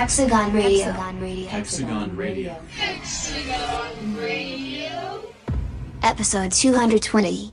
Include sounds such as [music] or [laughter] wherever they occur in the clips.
Diablo's Hexagon Radio. Hexagon Radio. Episode 220.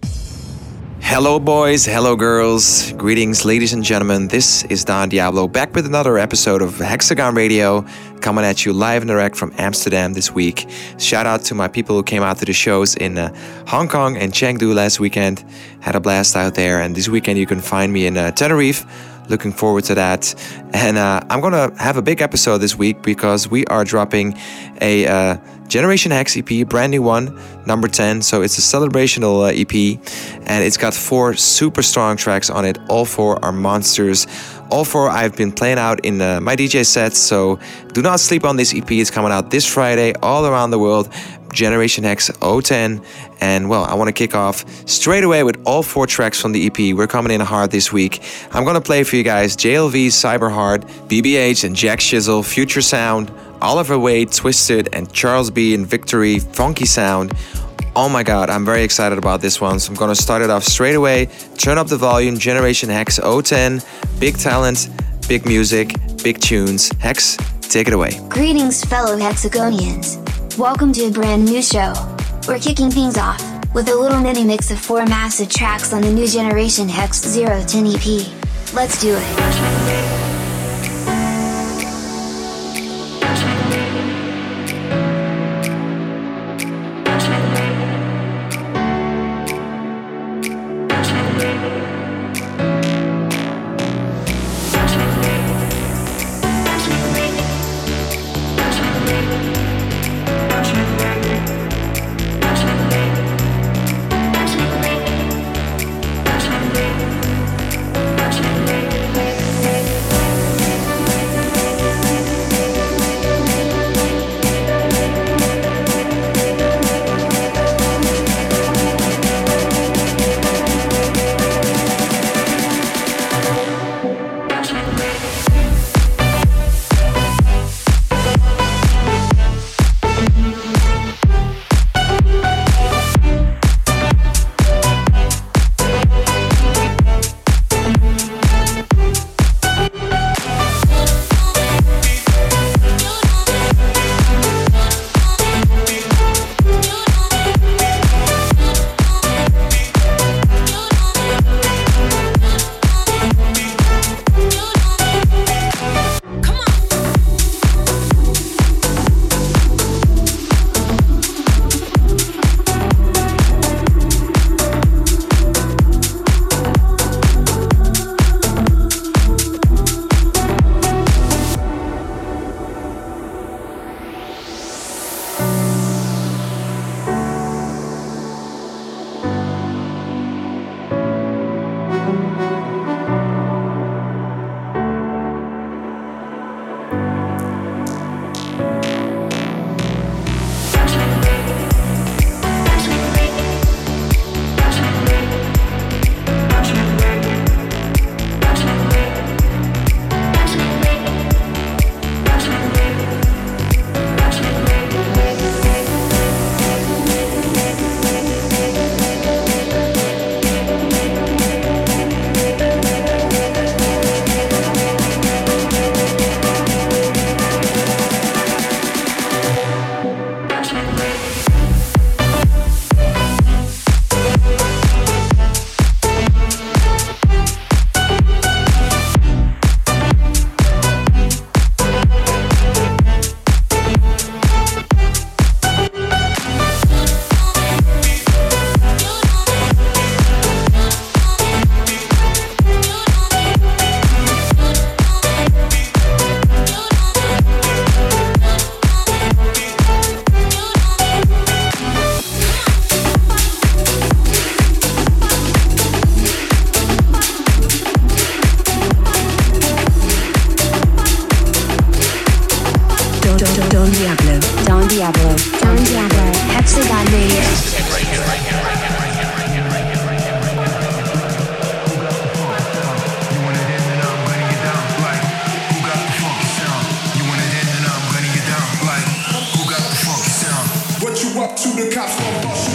Hello, boys. Hello, girls. Greetings, ladies and gentlemen. This is Don Diablo back with another episode of Hexagon Radio coming at you live and direct from Amsterdam this week. Shout out to my people who came out to the shows in uh, Hong Kong and Chengdu last weekend. Had a blast out there. And this weekend, you can find me in uh, Tenerife. Looking forward to that. And uh, I'm to have a big episode this week because we are dropping a uh, Generation Hex EP, brand new one, number 10. So it's a celebrational uh, EP and it's got four super strong tracks on it. All four are monsters. All four I've been playing out in uh, my DJ sets. So do not sleep on this EP. It's coming out this Friday all around the world. Generation Hex 010. And well, I want to kick off straight away with all four tracks from the EP. We're coming in hard this week. I'm going to play for you guys JLV, Cyberhard, BBH, and Jack Shizzle, Future Sound, Oliver Wade, Twisted, and Charles B. and Victory, Funky Sound. Oh my god, I'm very excited about this one. So I'm gonna start it off straight away. Turn up the volume, Generation Hex 010. Big talent, big music, big tunes. Hex, take it away. Greetings, fellow Hexagonians. Welcome to a brand new show. We're kicking things off with a little mini mix of four massive tracks on the new Generation Hex 010 EP. Let's do it. to the cops from bust.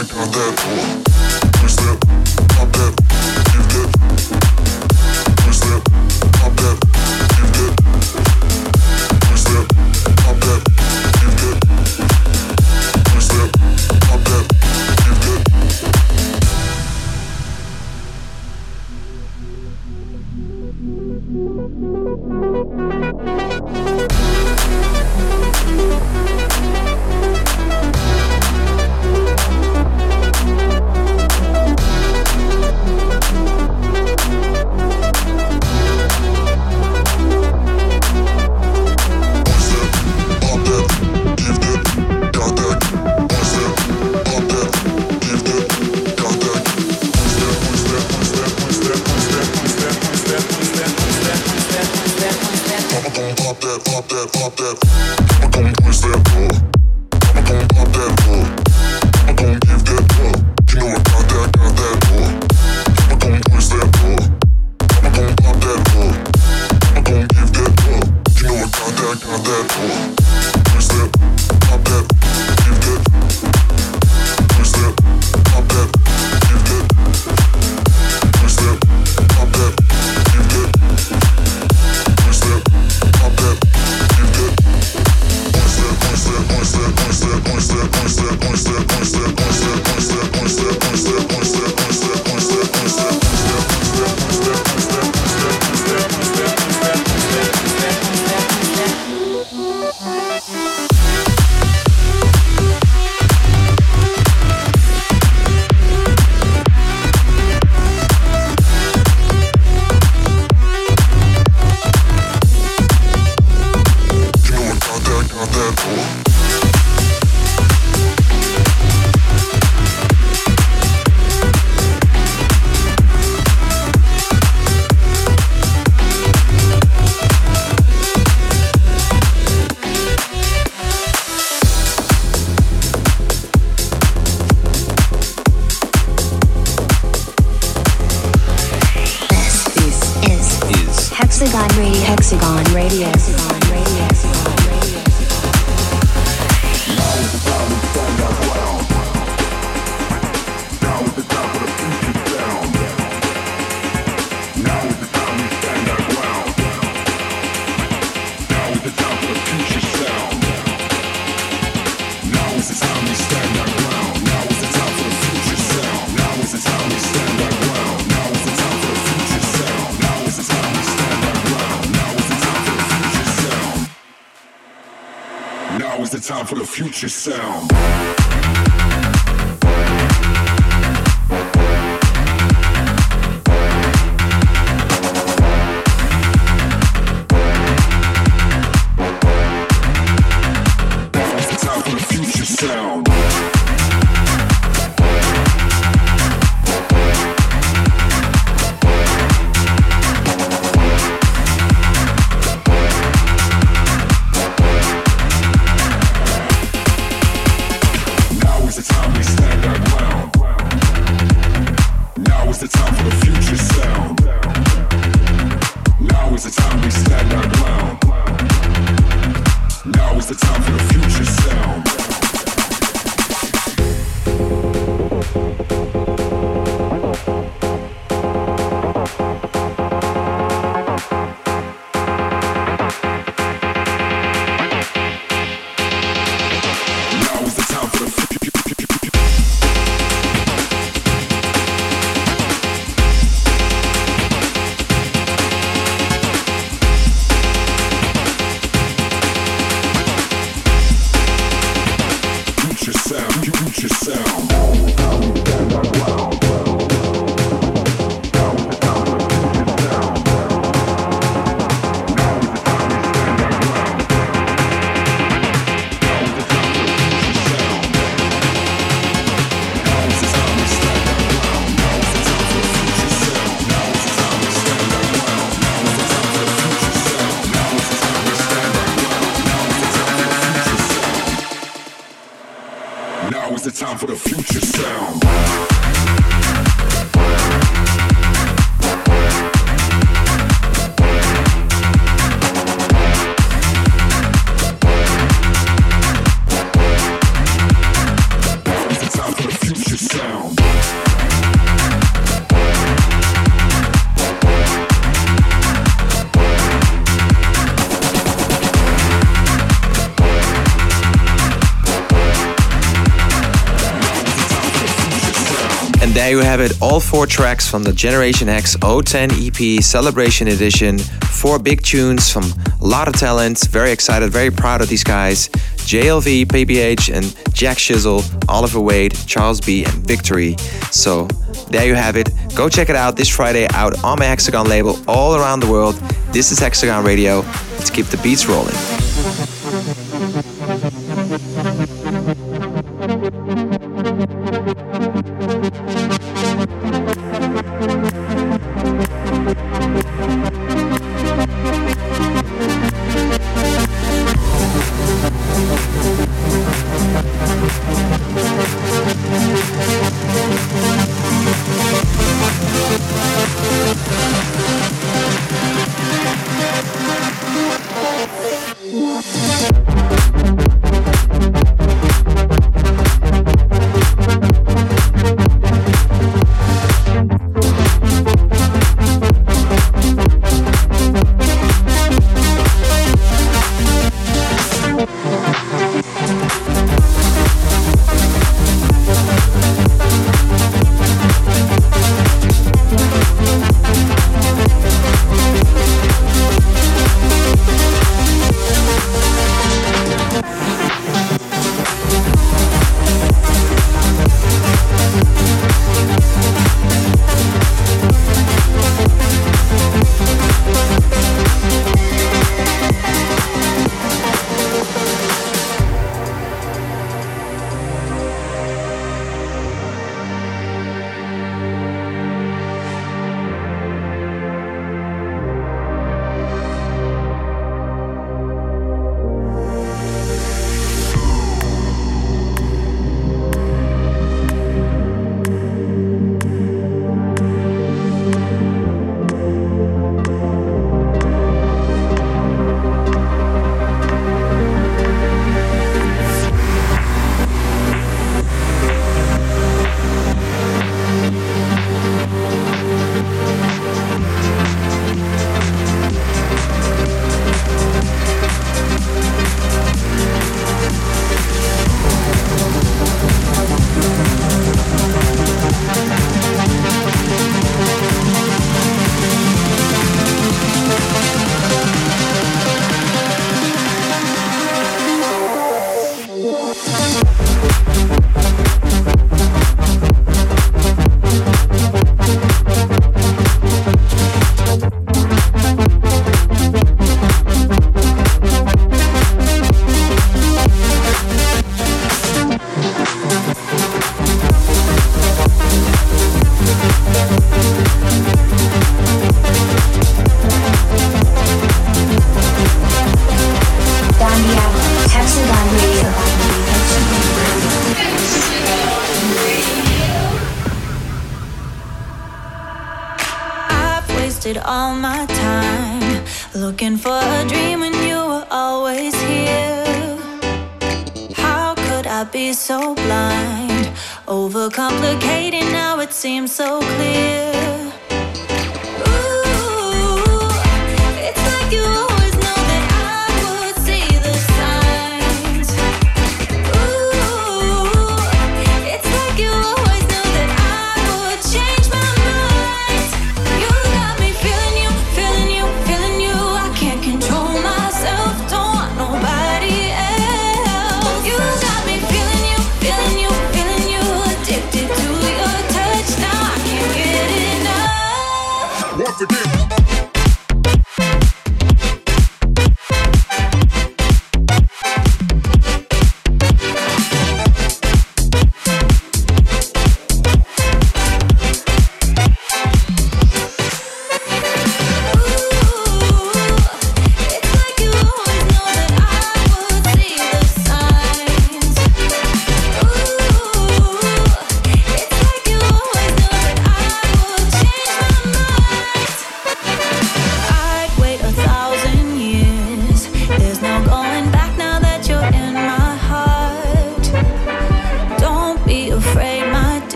like my dad, or who's that? My dad, that. Future sound. There you have it, all four tracks from the Generation Hex 010 EP Celebration Edition. Four big tunes from a lot of talents. Very excited, very proud of these guys. JLV, PBH, and Jack Shizzle, Oliver Wade, Charles B, and Victory. So there you have it. Go check it out this Friday out on my Hexagon label all around the world. This is Hexagon Radio. Let's keep the beats rolling.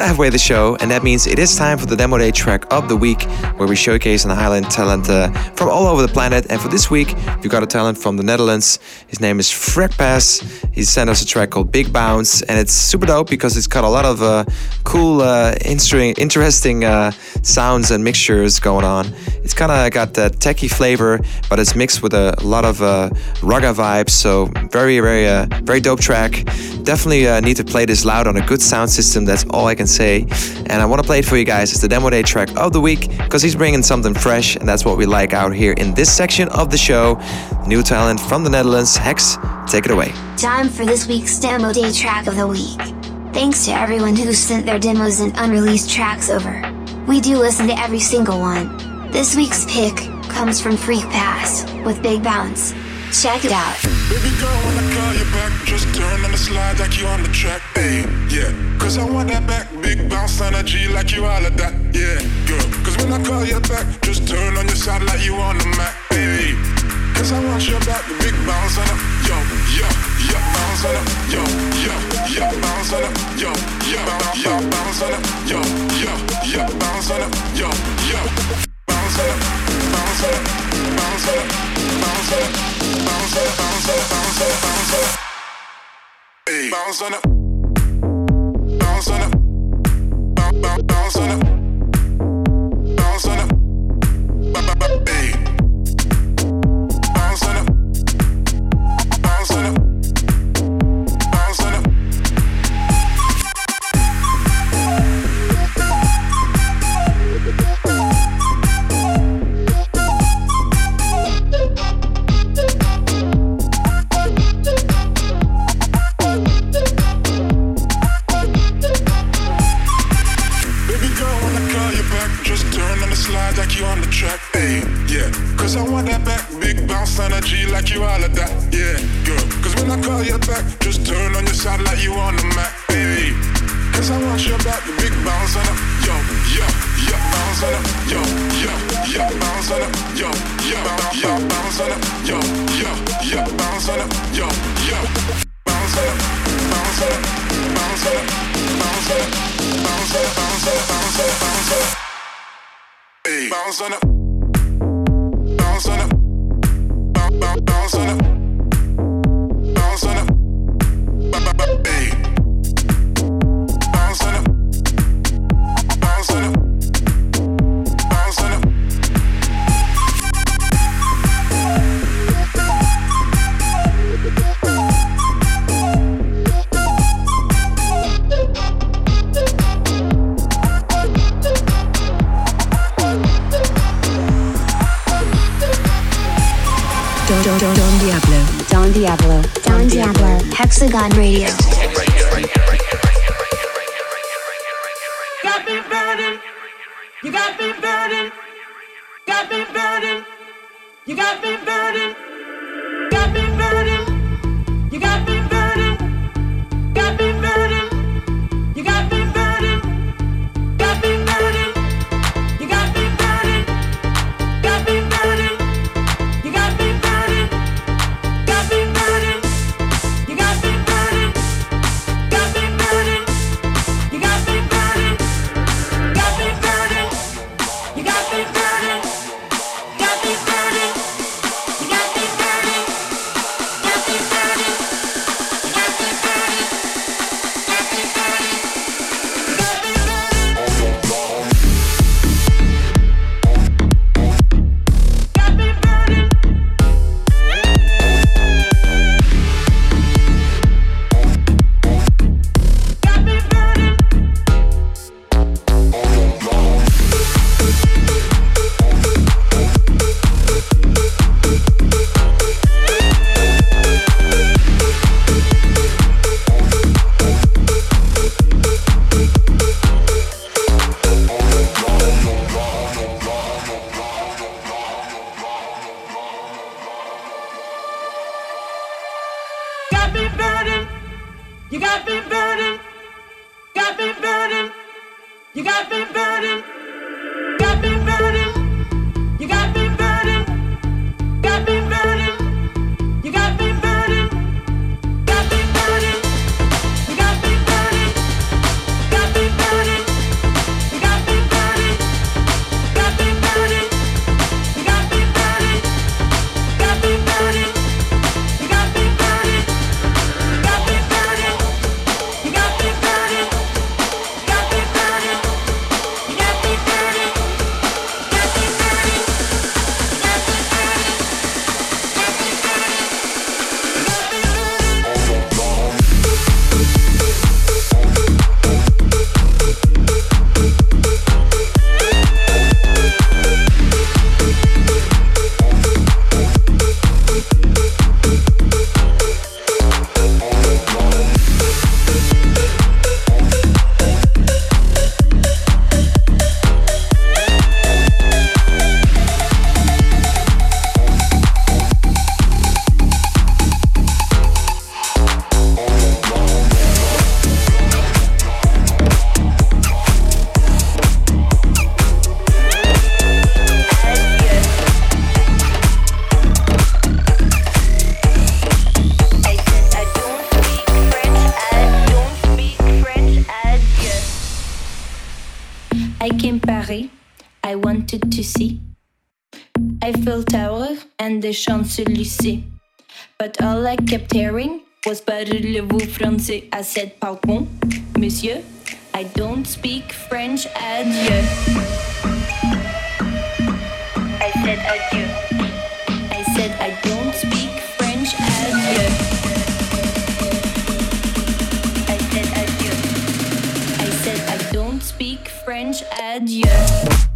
Of halfway the show, and that means it is time for the Demo Day track of the week, where we showcase an island talent uh, from all over the planet. And for this week, we've got a talent from the Netherlands. His name is Frekpass. He sent us a track called Big Bounce, and it's super dope because it's got a lot of uh, cool, uh, interesting uh, sounds and mixtures going on. It's kind of got that techie flavor, but it's mixed with a lot of uh, raga vibes. So very, very, uh, very dope track. Definitely uh, need to play this loud on a good sound system. That's all I can say. And I want to play it for you guys. It's the demo day track of the week because he's bringing something fresh, and that's what we like out here in this section of the show. New talent from the Netherlands, Hex. Take it away. Time for this week's demo day track of the week. Thanks to everyone who sent their demos and unreleased tracks over. We do listen to every single one. This week's pick comes from Freak Pass with Big Bounce. Check it out. Baby girl, when I call you back, just turn on the slide like you on the track. Hey, yeah. Cause I want that back, big bounce energy like you all of that. Yeah, girl. Cause when I call you back, just turn on your side like you on the Mac. Hey. Cause I want your back, big bounce on it. Yo, yo, yo, bounce on it. Yo, yo, yo, bounce on it. Yo, yo, yo, bounce on it. Yo, yo, yo, bounce on it. Yo, yo, bounce on it. Bounce on it. Bounce on it. Bounce on it. Cause I want that back, big bounce energy like you all of that. Yeah, girl. Cause when I call you back, just turn on your side like you on the Mac. Hey, cause I want your back, big bounce on it. Yo, yo, yo, bounce on it. Yo, yo, yo, bounce on it. Yo, yo, yo, bounce on it. Yo, yo, yo, bounce on it. Yo, yo, bounce on it. Bounce on it. Bounce on it. Bounce on it. Bounce on it. Bounce on it. Bounce on it. Bounce on. Hey, bounce on it. baby. Hexagon Radio. Got me burning. You got me burning. Got me burning. You got me burning. Got me burning. You got me I came Paris, I wanted to see Eiffel Tower and the Champs-Élysées. But all I kept hearing was Parlez-vous français? I said, Pardon, monsieur, I don't speak French, adieu. I said adieu. French, adieu.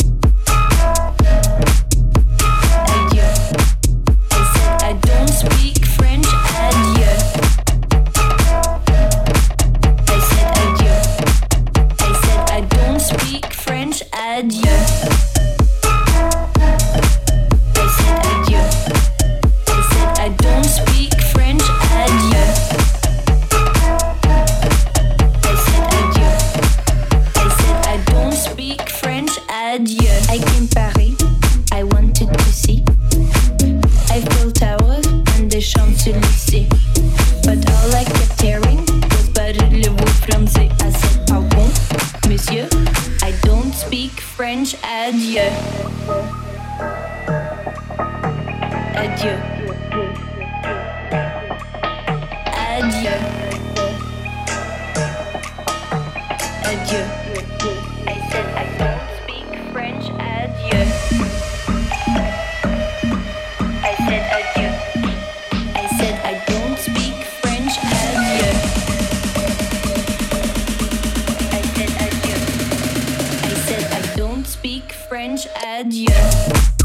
yeah.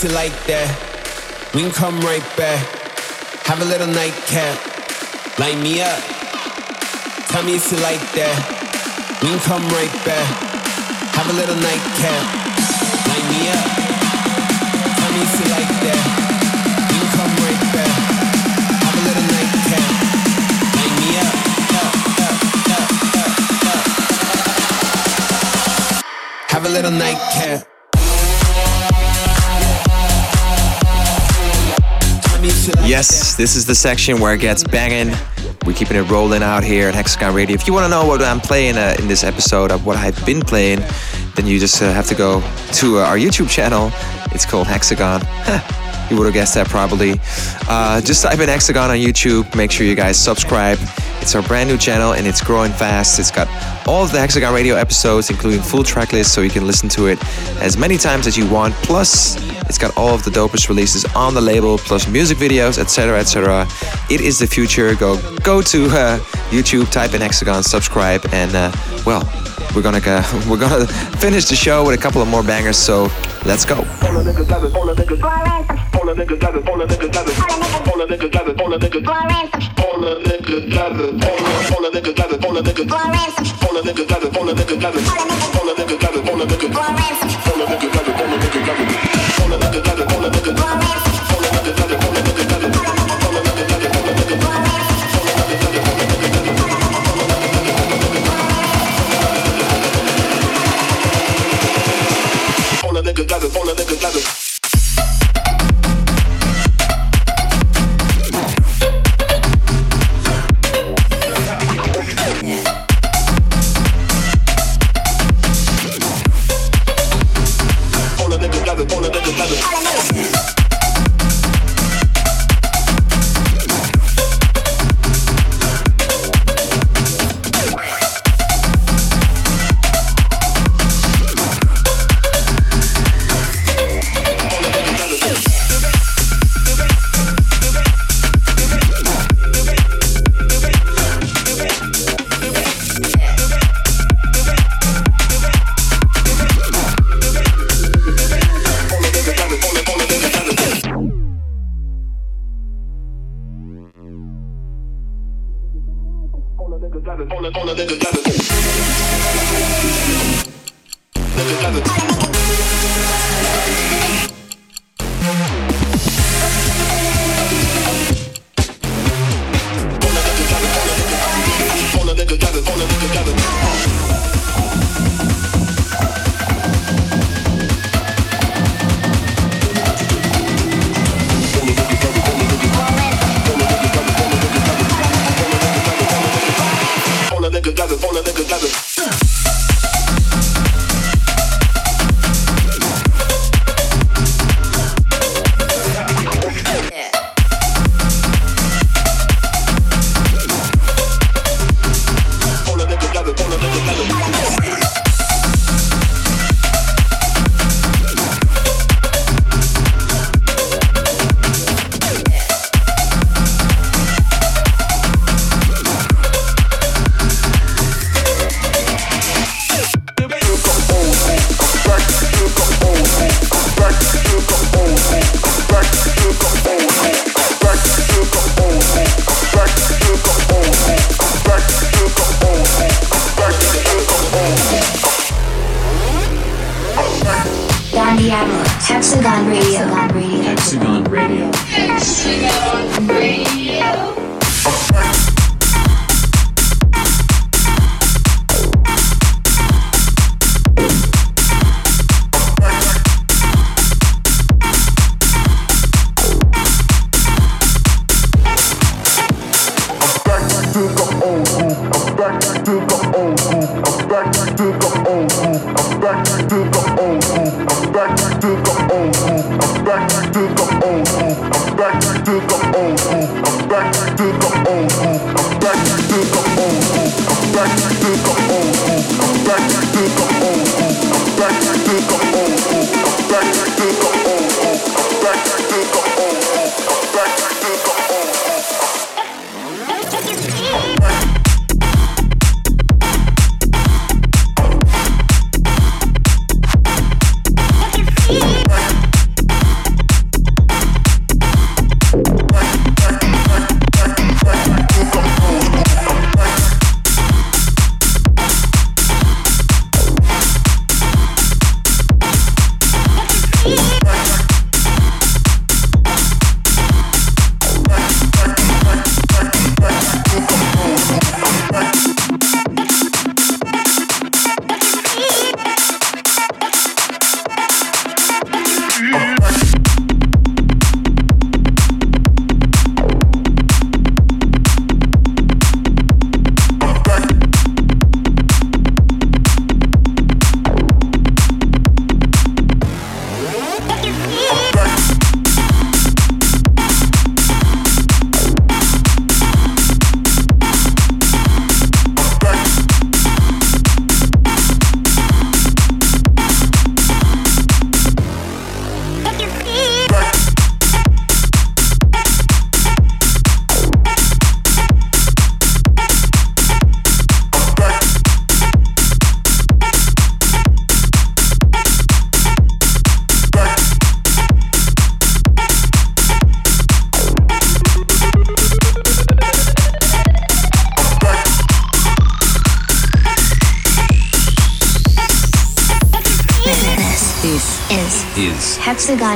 If you like that. We can come right back. Have a little nightcap. Light me up. Tell me if you like that. We can come right back. Have a little nightcap. Light me up. Tell me if you like that. We can come right back. Have a little nightcap. Light me up. Have a little nightcap. Yes, this is the section where it gets banging. We're keeping it rolling out here at Hexagon Radio. If you want to know what I'm playing uh, in this episode of what I've been playing, then you just uh, have to go to uh, our YouTube channel. It's called Hexagon. [laughs] you would have guessed that probably. Uh, just type in Hexagon on YouTube. Make sure you guys subscribe. It's our brand new channel and it's growing fast. It's got all of the Hexagon Radio episodes, including full track lists, so you can listen to it as many times as you want. Plus, it's got all of the dopest releases on the label, plus music videos, etc., etc. It is the future. Go go to uh, YouTube, type in Hexagon, subscribe, and uh, well, we're gonna uh, [laughs] we're gonna finish the show with a couple of more bangers. So Let's go.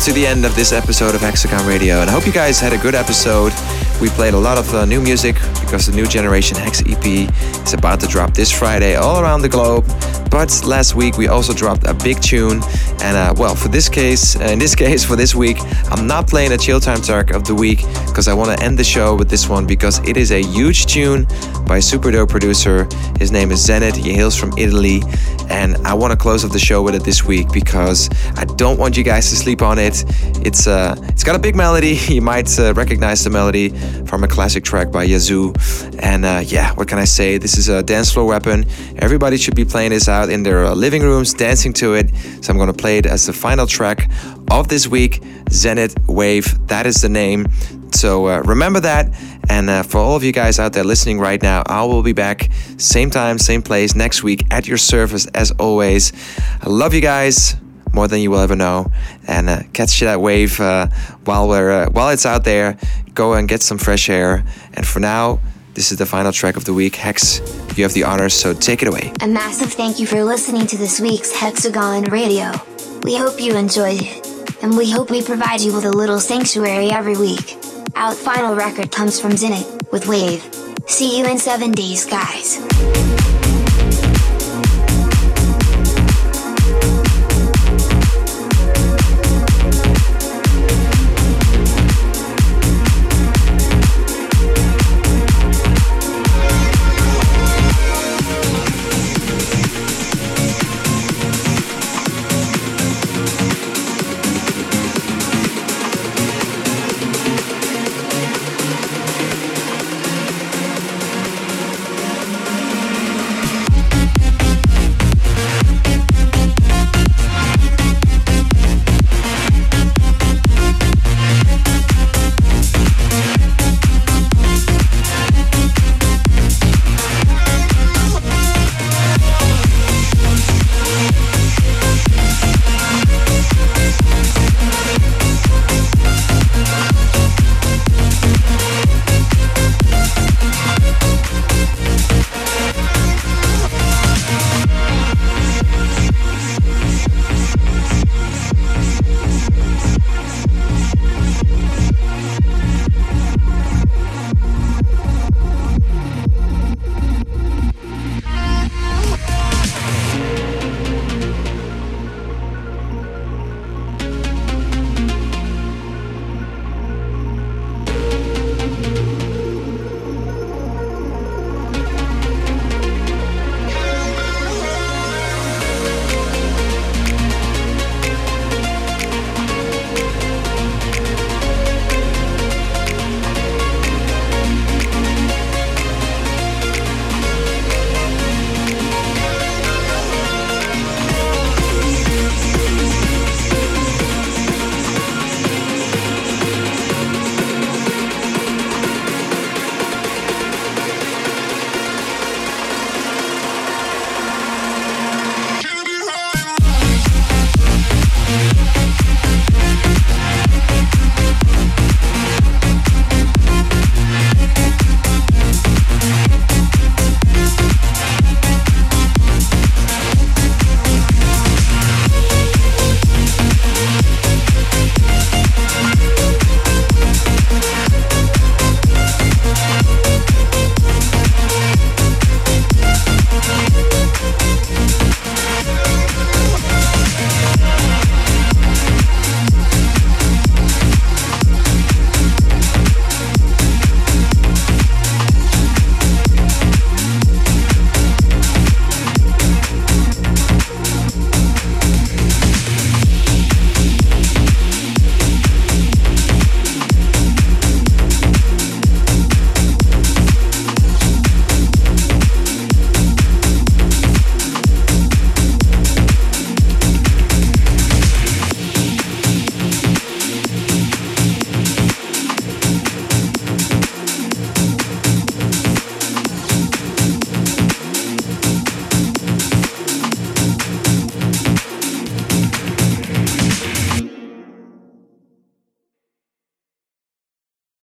to the end of this episode of Hexagon Radio, and I hope you guys had a good episode. We played a lot of uh, new music because the new generation Hex EP is about to drop this Friday all around the globe. But last week we also dropped a big tune, and uh, well, for this case, uh, in this [laughs] case, for this week, I'm not playing a chill time track of the week because I want to end the show with this one because it is a huge tune by super dope producer. His name is Zenit. He hails from Italy, and I want to close off the show with it this week because I don't want you guys to sleep on it. It's uh, it's got a big melody. [laughs] You might uh, recognize the melody from a classic track by Yazoo. And uh, yeah, what can I say? This is a dance floor weapon. Everybody should be playing this out in their uh, living rooms, dancing to it. So I'm to play it as the final track of this week. Zenit Wave. That is the name. So uh, remember that. And uh, for all of you guys out there listening right now, I will be back same time, same place next week at your service as always. I love you guys more than you will ever know. And uh, catch that wave uh, while we're uh, while it's out there. Go and get some fresh air. And for now, this is the final track of the week. Hex, you have the honors, so take it away. A massive thank you for listening to this week's Hexagon Radio. We hope you enjoyed it, and we hope we provide you with a little sanctuary every week. Our final record comes from Zenit with Wave. See you in seven days, guys.